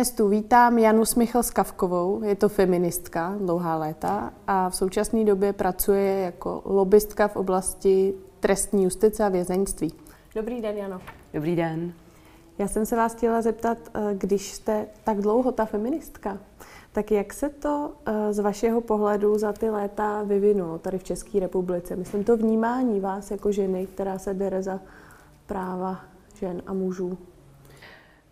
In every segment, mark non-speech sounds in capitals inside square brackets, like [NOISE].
Dnes tu vítám Janu Smichel Skavkovou, je to feministka dlouhá léta a v současné době pracuje jako lobbystka v oblasti trestní justice a vězeňství. Dobrý den, Jano. Dobrý den. Já jsem se vás chtěla zeptat, eh, když jste tak dlouho ta feministka, tak jak se to eh, z vašeho pohledu za ty léta vyvinulo tady v České republice? Myslím to vnímání vás jako ženy, která se bere za práva žen a mužů.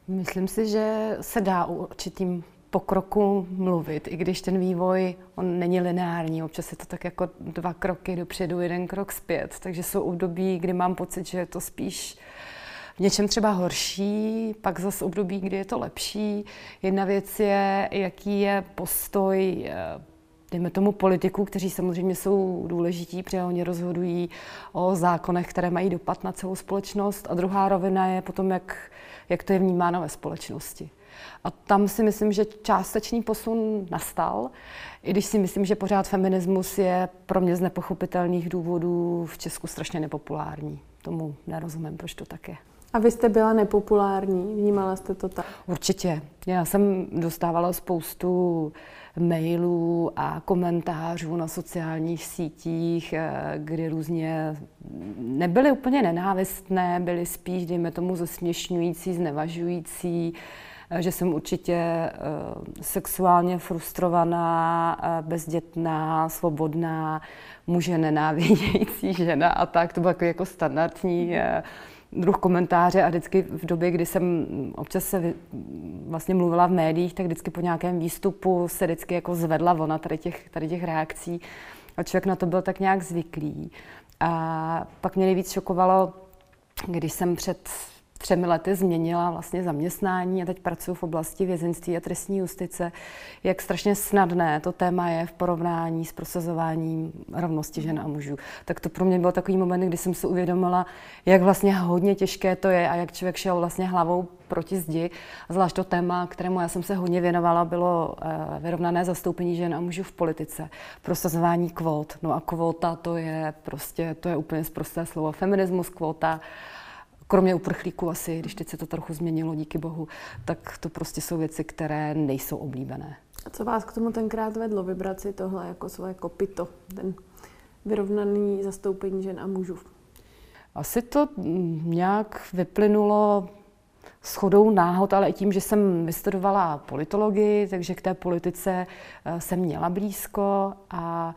Myslím si, že se dá u určitým pokroku mluvit, i když ten vývoj on není lineární. Občas je to tak jako dva kroky dopředu, jeden krok zpět. Takže jsou období, kdy mám pocit, že je to spíš v něčem třeba horší, pak zase období, kdy je to lepší. Jedna věc je, jaký je postoj eh, dejme tomu politiků, kteří samozřejmě jsou důležití, protože oni rozhodují o zákonech, které mají dopad na celou společnost. A druhá rovina je potom, jak, jak to je vnímáno ve společnosti. A tam si myslím, že částečný posun nastal, i když si myslím, že pořád feminismus je pro mě z nepochopitelných důvodů v Česku strašně nepopulární. Tomu nerozumím, proč to tak je. A vy jste byla nepopulární, vnímala jste to tak? Určitě. Já jsem dostávala spoustu mailů a komentářů na sociálních sítích, eh, kdy různě nebyly úplně nenávistné, byly spíš, dejme tomu, zesměšňující, znevažující, eh, že jsem určitě eh, sexuálně frustrovaná, bezdětná, svobodná, muže nenávidějící žena a tak. To bylo jako, jako standardní druh komentáře a vždycky v době, kdy jsem občas se vlastně mluvila v médiích, tak vždycky po nějakém výstupu se vždycky jako zvedla vlna tady těch, tady těch reakcí a člověk na to byl tak nějak zvyklý. A pak mě nejvíc šokovalo, když jsem před třemi lety změnila vlastně zaměstnání a teď pracuji v oblasti vězeňství a trestní justice, jak strašně snadné to téma je v porovnání s prosazováním rovnosti žen a mužů. Tak to pro mě byl takový moment, kdy jsem si uvědomila, jak vlastně hodně těžké to je a jak člověk šel vlastně hlavou proti zdi. Zvlášť to téma, kterému já jsem se hodně věnovala, bylo uh, vyrovnané zastoupení žen a mužů v politice, prosazování kvót. No a kvóta to je prostě, to je úplně zprosté slovo. Feminismus, kvóta, kromě uprchlíků asi, když teď se to trochu změnilo, díky bohu, tak to prostě jsou věci, které nejsou oblíbené. A co vás k tomu tenkrát vedlo vybrat si tohle jako svoje kopito, ten vyrovnaný zastoupení žen a mužů? Asi to nějak vyplynulo shodou náhod, ale i tím, že jsem vystudovala politologii, takže k té politice eh, jsem měla blízko a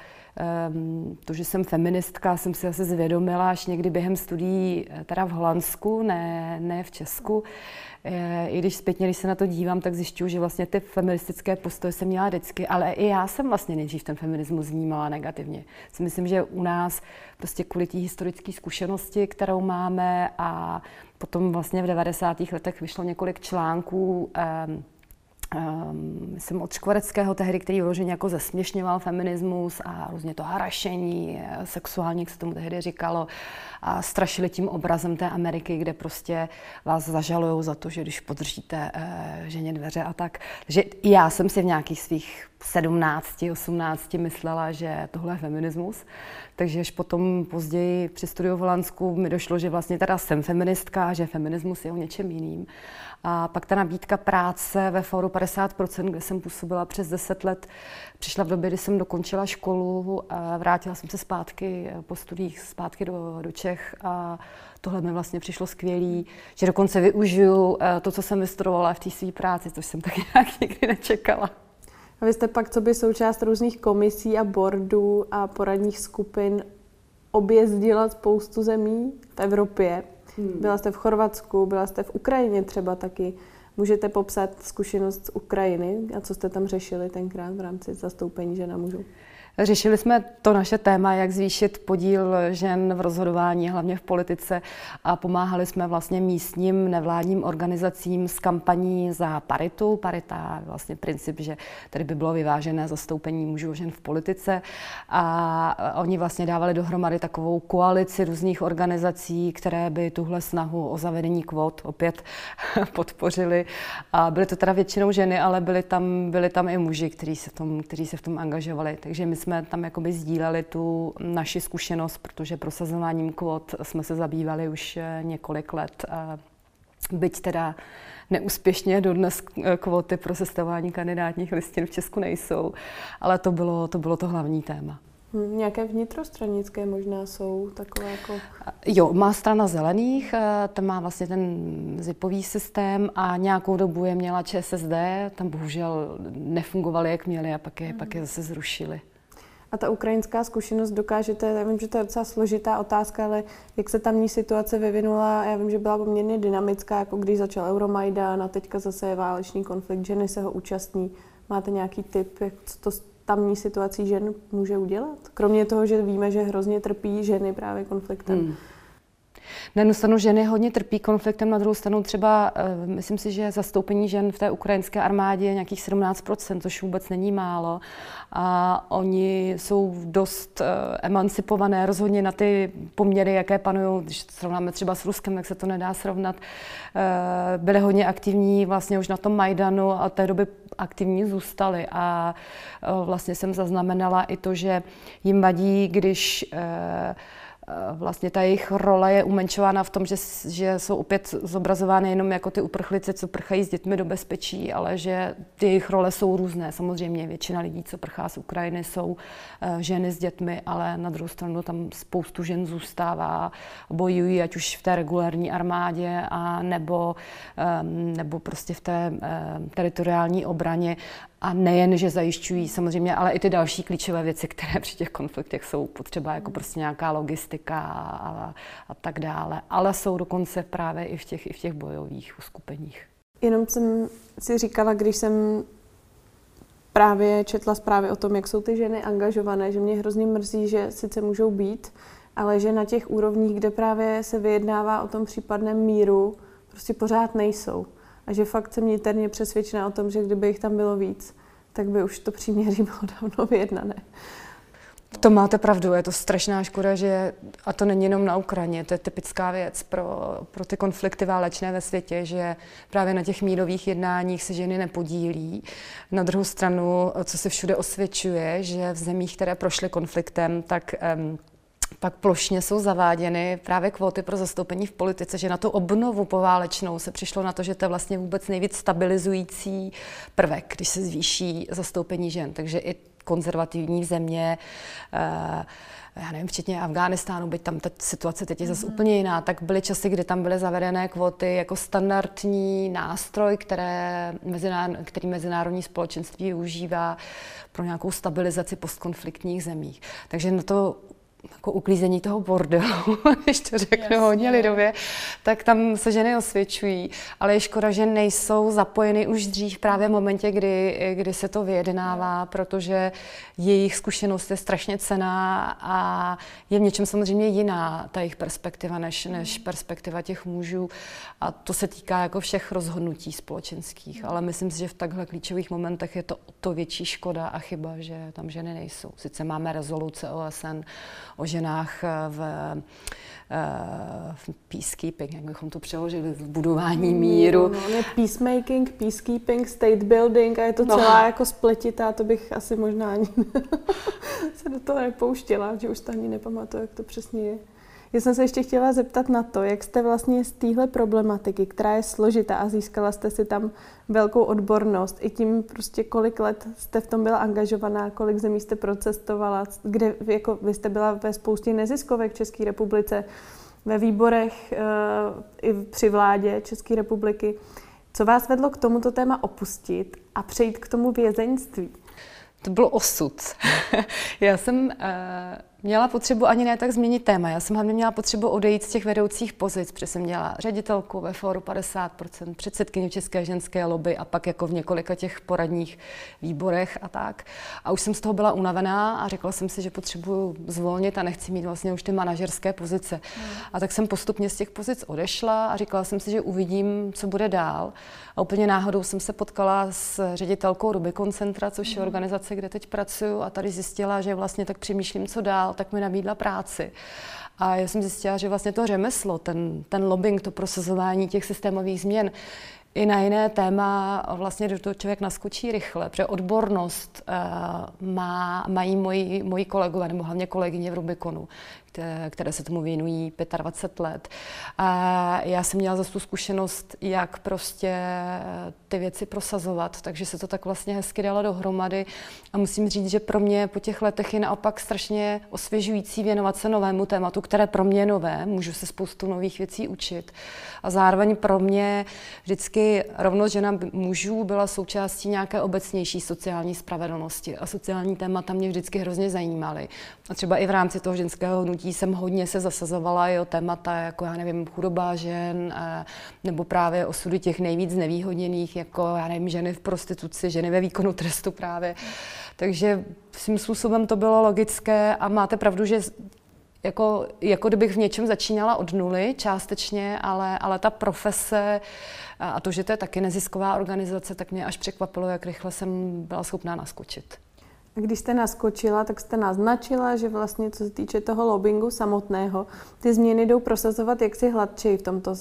Um, to, že jsem feministka, jsem si asi zvědomila až někdy během studií eh, teda v Holandsku, ne, ne v Česku. E, I když zpětně, když se na to dívám, tak zjišťuju, že vlastně ty feministické postoje jsem měla vždycky, ale i já jsem vlastně nejdřív ten feminismus vnímala negativně. Si myslím, že u nás prostě kvůli té historické zkušenosti, kterou máme a potom vlastně v 90. letech vyšlo několik článků um, um, jsem od Škvareckého tehdy, který vyloženě jako zesměšňoval feminismus a různě to harašení, eh, sexuální, jak se tomu tehdy říkalo, a strašili tím obrazem té Ameriky, kde prostě vás zažalují za to, že když podržíte uh, ženě dveře a tak. Takže já jsem si v nějakých svých 17, 18 myslela, že tohle je feminismus. Takže až potom později při studiu v Holandsku mi došlo, že vlastně teda jsem feministka, že feminismus je o něčem jiným. A pak ta nabídka práce ve Fóru 50%, kde jsem působila přes 10 let, přišla v době, kdy jsem dokončila školu a vrátila jsem se zpátky po studiích zpátky do, do Čech a tohle mi vlastně přišlo skvělý, že dokonce využiju eh, to, co jsem vystudovala v té své práci, což jsem tak [LAUGHS] nějak nikdy nečekala. A vy jste pak, co by součást různých komisí a boardů a poradních skupin objezdila spoustu zemí v Evropě. Hmm. Byla jste v Chorvatsku, byla jste v Ukrajině třeba taky. Můžete popsat zkušenost z Ukrajiny a co jste tam řešili tenkrát v rámci zastoupení žena mužů? Řešili jsme to naše téma, jak zvýšit podíl žen v rozhodování, hlavně v politice a pomáhali jsme vlastně místním nevládním organizacím s kampaní za paritu. Parita je vlastně princip, že tady by bylo vyvážené zastoupení mužů a žen v politice a oni vlastně dávali dohromady takovou koalici různých organizací, které by tuhle snahu o zavedení kvot opět [LAUGHS] podpořili. A byly to teda většinou ženy, ale byly tam, byly tam i muži, kteří se, tom, kteří se v tom angažovali. Takže my jsme tam jakoby sdíleli tu naši zkušenost, protože prosazováním kvot jsme se zabývali už eh, několik let. byť teda neúspěšně dodnes kvóty pro sestavování kandidátních listin v Česku nejsou, ale to bylo to, bylo to hlavní téma. Hmm, nějaké vnitrostranické možná jsou takové jako... Jo, má strana zelených, eh, tam má vlastně ten zipový systém a nějakou dobu je měla ČSSD, tam bohužel nefungovaly, jak měly a pak je, hmm. pak je zase zrušili. A ta ukrajinská zkušenost dokážete, já vím, že to je docela složitá otázka, ale jak se tamní situace vyvinula, já vím, že byla poměrně dynamická, jako když začal Euromajdan a teďka zase je válečný konflikt, ženy se ho účastní. Máte nějaký tip, jak to tamní situací žen může udělat? Kromě toho, že víme, že hrozně trpí ženy právě konfliktem. Hmm. Na jednu stranu ženy hodně trpí konfliktem, na druhou stranu třeba, uh, myslím si, že zastoupení žen v té ukrajinské armádě je nějakých 17%, což vůbec není málo. A oni jsou dost uh, emancipované, rozhodně na ty poměry, jaké panují, když srovnáme třeba s Ruskem, jak se to nedá srovnat, uh, byly hodně aktivní vlastně už na tom Majdanu a té doby aktivní zůstali. A vlastně jsem zaznamenala i to, že jim vadí, když Eh, vlastně ta jejich role je umenčována v tom, že, že jsou opět zobrazovány jenom jako ty uprchlice, co prchají s dětmi do bezpečí, ale že ty jejich role jsou různé. Samozřejmě většina lidí, co prchá z Ukrajiny, jsou uh, ženy s dětmi, ale na druhou stranu tam spoustu žen zůstává, bojují, ať už v té regulární armádě, a nebo, nebo prostě v té um, teritoriální obraně a nejen, že zajišťují samozřejmě, ale i ty další klíčové věci, které při těch konfliktech jsou potřeba, jako prostě nějaká logistika a, a tak dále. Ale jsou dokonce právě i v těch, i v těch bojových uskupeních. Jenom jsem si říkala, když jsem právě četla zprávy o tom, jak jsou ty ženy angažované, že mě hrozně mrzí, že sice můžou být, ale že na těch úrovních, kde právě se vyjednává o tom případném míru, prostě pořád nejsou. A že fakt jsem niterně přesvědčená o tom, že kdyby jich tam bylo víc, tak by už to příměří [LAUGHS] bylo dávno vyjednané. To máte pravdu, je to strašná škoda, že, a to není jenom na Ukrajině, to je typická věc pro, pro ty konflikty válečné ve světě, že právě na těch mírových jednáních se ženy nepodílí. Na druhou stranu, co se všude osvědčuje, že v zemích, které prošly konfliktem, tak um, pak plošně jsou zaváděny právě kvóty pro zastoupení v politice, že na tu obnovu poválečnou se přišlo na to, že to je vlastně vůbec nejvíc stabilizující prvek, když se zvýší zastoupení žen. Takže i konzervativní země, eh, já nevím, včetně Afghánistánu, byť tam ta situace teď je zase mm. úplně jiná, tak byly časy, kdy tam byly zavedené kvóty jako standardní nástroj, které mezinár, který mezinárodní společenství využívá pro nějakou stabilizaci postkonfliktních zemích. Takže na to jako uklízení toho bordelu, [LAUGHS] když to řeknu Jasně. hodně lidově, tak tam se ženy osvědčují. Ale je škoda, že nejsou zapojeny už dřív právě v momentě, kdy, kdy se to vyjednává, protože jejich zkušenost je strašně cená a je v něčem samozřejmě jiná ta jejich perspektiva než, než perspektiva těch mužů. A to se týká jako všech rozhodnutí společenských. Ale myslím si, že v takhle klíčových momentech je to o to větší škoda a chyba, že tam ženy nejsou. Sice máme rezoluce OSN o ženách eh, v, eh, v peacekeeping, jak bychom to přeložili, v budování míru. No, no, peacemaking, peacekeeping, state building a je to no. celá jako spletitá, to bych asi možná ani [LAUGHS] se do toho nepouštěla, že už to ani nepamatuju, jak to přesně je. Já jsem se ještě chtěla zeptat na to, jak jste vlastně z téhle problematiky, která je složitá a získala jste si tam velkou odbornost, i tím prostě kolik let jste v tom byla angažovaná, kolik zemí jste procestovala, kde jako vy jste byla ve spoustě neziskovek v České republice, ve výborech eh, i při vládě České republiky. Co vás vedlo k tomuto téma opustit a přejít k tomu vězeňství? To byl osud. [LAUGHS] Já jsem uh měla potřebu ani ne tak změnit téma. Já jsem hlavně měla potřebu odejít z těch vedoucích pozic, protože jsem měla ředitelku ve fóru 50%, předsedkyni České ženské lobby a pak jako v několika těch poradních výborech a tak. A už jsem z toho byla unavená a řekla jsem si, že potřebuju zvolnit a nechci mít vlastně už ty manažerské pozice. Hmm. A tak jsem postupně z těch pozic odešla a říkala jsem si, že uvidím, co bude dál. A úplně náhodou jsem se potkala s ředitelkou Rubicon Centra, což je hmm. organizace, kde teď pracuju a tady zjistila, že vlastně tak přemýšlím, co dál tak mi nabídla práci. A já jsem zjistila, že vlastně to řemeslo, ten, ten lobbying, to prosazování těch systémových změn, i na jiné téma vlastně do toho člověk naskočí rychle, protože odbornost uh, má, mají moji, moji kolegové, nebo hlavně kolegyně v Rubikonu, které se tomu věnují 25 let. A já jsem měla zase tu zkušenost, jak prostě ty věci prosazovat, takže se to tak vlastně hezky dalo dohromady. A musím říct, že pro mě po těch letech je naopak strašně osvěžující věnovat se novému tématu, které pro mě je nové, můžu se spoustu nových věcí učit. A zároveň pro mě vždycky rovnost žena mužů byla součástí nějaké obecnější sociální spravedlnosti a sociální témata mě vždycky hrozně zajímaly. A třeba i v rámci toho ženského hnutí jsem hodně se zasazovala i o témata, jako já nevím, chudoba žen, eh, nebo právě osudy těch nejvíc znevýhodněných, jako já nevím, ženy v prostituci, ženy ve výkonu trestu právě. Takže svým způsobem to bylo logické a máte pravdu, že jako, jako kdybych v něčem začínala od nuly částečně, ale, ale ta profese a to, že to je taky nezisková organizace, tak mě až překvapilo, jak rychle jsem byla schopná naskočit. Když jste naskočila, tak jste naznačila, že vlastně co se týče toho lobbingu samotného, ty změny jdou prosazovat jaksi hladčej v tomto uh,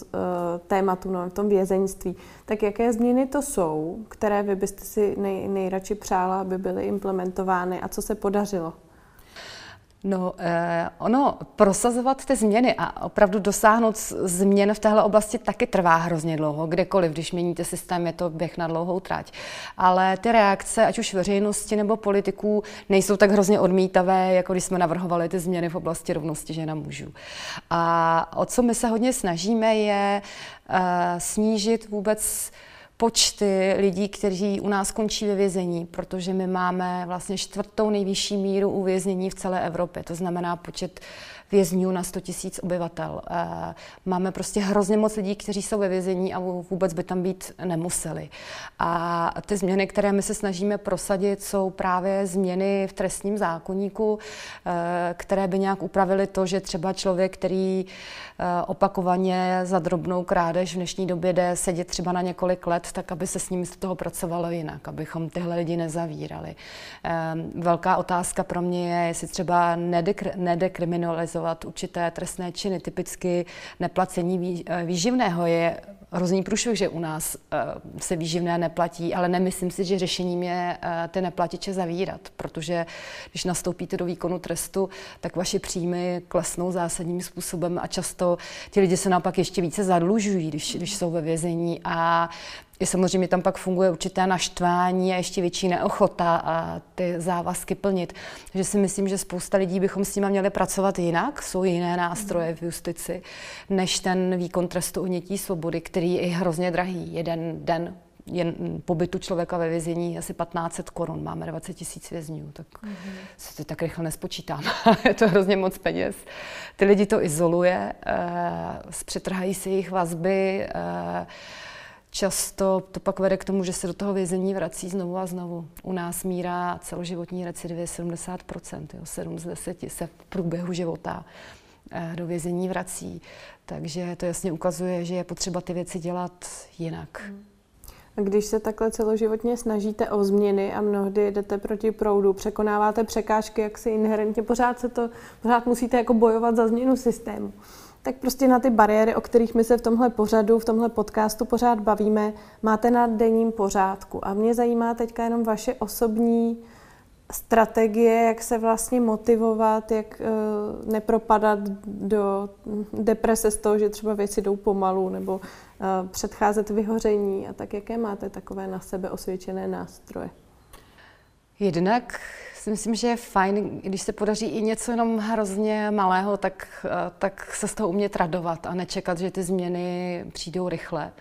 tématu, no, v tom vězeňství. Tak jaké změny to jsou, které vy byste si nej, nejradši přála, aby byly implementovány a co se podařilo? No, eh, ono prosazovat ty změny a opravdu dosáhnout změn v téhle oblasti taky trvá hrozně dlouho, kdekoliv, když měníte systém, je to běh na dlouhou trať. Ale ty reakce, ať už veřejnosti nebo politiků, nejsou tak hrozně odmítavé, jako když jsme navrhovali ty změny v oblasti rovnosti žen a mužů. A o co my se hodně snažíme, je eh, snížit vůbec počty lidí, kteří u nás končí ve vězení, protože my máme vlastně čtvrtou nejvyšší míru uvěznění v celé Evropě. To znamená počet vězňů na 100 tisíc obyvatel. Eh, máme prostě hrozně moc lidí, kteří jsou ve vězení a vůbec by tam být nemuseli. A ty změny, které my se snažíme prosadit, jsou právě změny v trestním zákonníku, eh, které by nějak upravily to, že třeba člověk, který eh, opakovaně za drobnou krádež v dnešní době jde sedět třeba na několik let, tak aby se s ním z toho pracovalo jinak, abychom tyhle lidi nezavírali. Velká otázka pro mě je, jestli třeba nedekriminalizovat kriminalizovat určité trestné činy. Typicky neplacení eh, výživného je hrozný průšvih, že u nás eh, se výživné neplatí, ale nemyslím si, že řešením je eh, ty neplatiče zavírat, protože když nastoupíte do výkonu trestu, tak vaše příjmy klesnou zásadním způsobem a často ti lidi se naopak ještě více zadlužují, když, když jsou ve vězení a je samozřejmě tam pak funguje určité naštvání a ještě větší neochota a ty závazky plnit. Takže si myslím, že spousta lidí bychom s nimi měli pracovat jinak, jsou jiné nástroje v justici, než ten výkon trestu unětí svobody, který je hrozně drahý. Jeden den jen pobytu člověka ve vězení asi 1500 korun, máme 20 tisíc vězňů, tak mm-hmm. se to tak rychle nespočítám. [LAUGHS] je to hrozně moc peněz. Ty lidi to izoluje, eh, přetrhají si jejich vazby, eh, Často to pak vede k tomu, že se do toho vězení vrací znovu a znovu. U nás míra celoživotní recidivy je 70 jo, 7 z 10 se v průběhu života eh, do vězení vrací. Takže to jasně ukazuje, že je potřeba ty věci dělat jinak. A když se takhle celoživotně snažíte o změny a mnohdy jdete proti proudu, překonáváte překážky, jak si inherentně, pořád se to, pořád musíte jako bojovat za změnu systému tak prostě na ty bariéry, o kterých my se v tomhle pořadu, v tomhle podcastu pořád bavíme, máte na denním pořádku. A mě zajímá teďka jenom vaše osobní strategie, jak se vlastně motivovat, jak uh, nepropadat do deprese z toho, že třeba věci jdou pomalu, nebo uh, předcházet vyhoření a tak, jaké máte takové na sebe osvědčené nástroje? Jednak si myslím, že je fajn, když se podaří i něco jenom hrozně malého, tak, eh, tak se z toho umět radovat a nečekat, že ty změny přijdou rychle.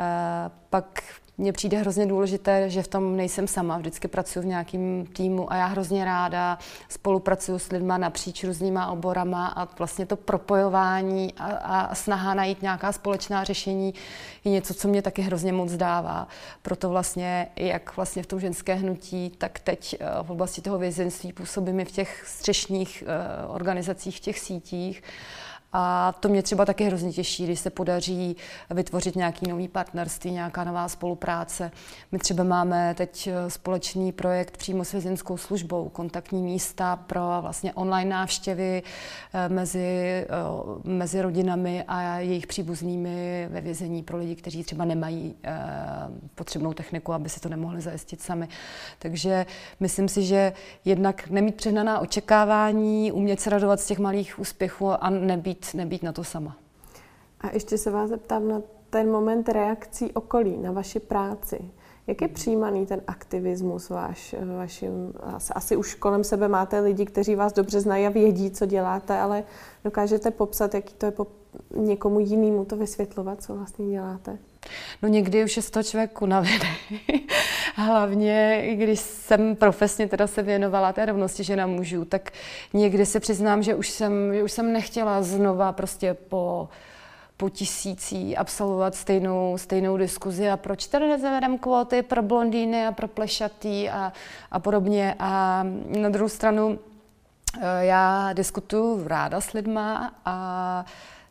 Eh, pak mně přijde hrozně důležité, že v tom nejsem sama, vždycky pracuji v nějakém týmu a já hrozně ráda spolupracuju s lidmi napříč různýma oborama a vlastně to propojování a, a snaha najít nějaká společná řešení je něco, co mě taky hrozně moc dává. Proto vlastně, jak vlastně v tom ženské hnutí, tak teď eh, v oblasti toho vězenství působím i v těch střešních eh, organizacích, v těch sítích A to mě třeba taky hrozně těší, když se podaří vytvořit nějaký nový partnerství, nějaká nová spolupráce. My třeba máme teď eh, společný projekt přímo s vězenskou službou, kontaktní místa pro vlastně online návštěvy eh, mezi, eh, mezi rodinami a jejich příbuznými ve vězení pro lidi, kteří třeba nemají potřebnou techniku, aby si to nemohli zajistit sami. Takže myslím si, že jednak nemít přehnaná očekávání, umět se radovat z těch malých úspěchů a nebýt nebýt, nebýt na to sama. A ještě se vás zeptám na ten moment reakcí okolí, na vaši práci. Jak je přijímaný ten aktivismus váš, vašim, asi už kolem sebe máte lidi, kteří vás dobře znají a vědí, co děláte, ale dokážete popsat, jaký to je po někomu jinému to vysvětlovat, co vlastně děláte? No někdy už je z toho člověk unavený. [LAUGHS] Hlavně, když jsem profesně teda se věnovala té rovnosti žena mužů, tak někdy se přiznám, že už jsem, že už jsem nechtěla znova prostě po po tisící absolvovat stejnou, stejnou diskuzi a proč tady nezavedem kvóty pro blondýny a pro plešatý a, a podobně. A na druhou stranu eh, já diskutuju ráda s lidma a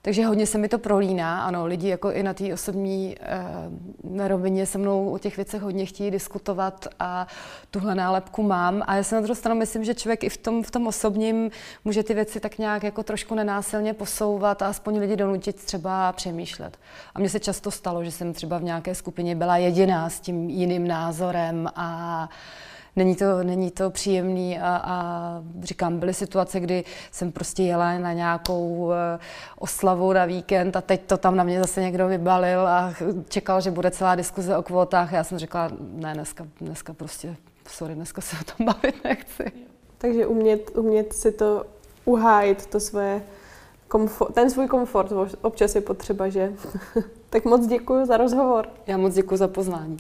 takže hodně se mi to prolíná, ano, lidi jako i na té osobní eh, rovině se mnou o těch věcech hodně chtějí diskutovat a tuhle nálepku mám. A já se na druhou stranu myslím, že člověk i v tom, v tom osobním může ty věci tak nějak jako trošku nenásilně posouvat a aspoň lidi donutit třeba přemýšlet. A mně se často stalo, že jsem třeba v nějaké skupině byla jediná s tím jiným názorem a není to, není to příjemný a, a říkám, byly situace, kdy jsem prostě jela na nějakou eh, oslavu na víkend a teď to tam na mě zase někdo vybalil a čekal, že bude celá diskuze o kvótách. Já jsem řekla, ne, dneska, dneska prostě, sorry, dneska se o tom [LAUGHS] bavit nechci. Takže umět, umět si to uhájit, to svoje komfort, ten svůj komfort občas je potřeba, že? [LAUGHS] tak moc děkuji za rozhovor. Já moc děkuji za pozvání.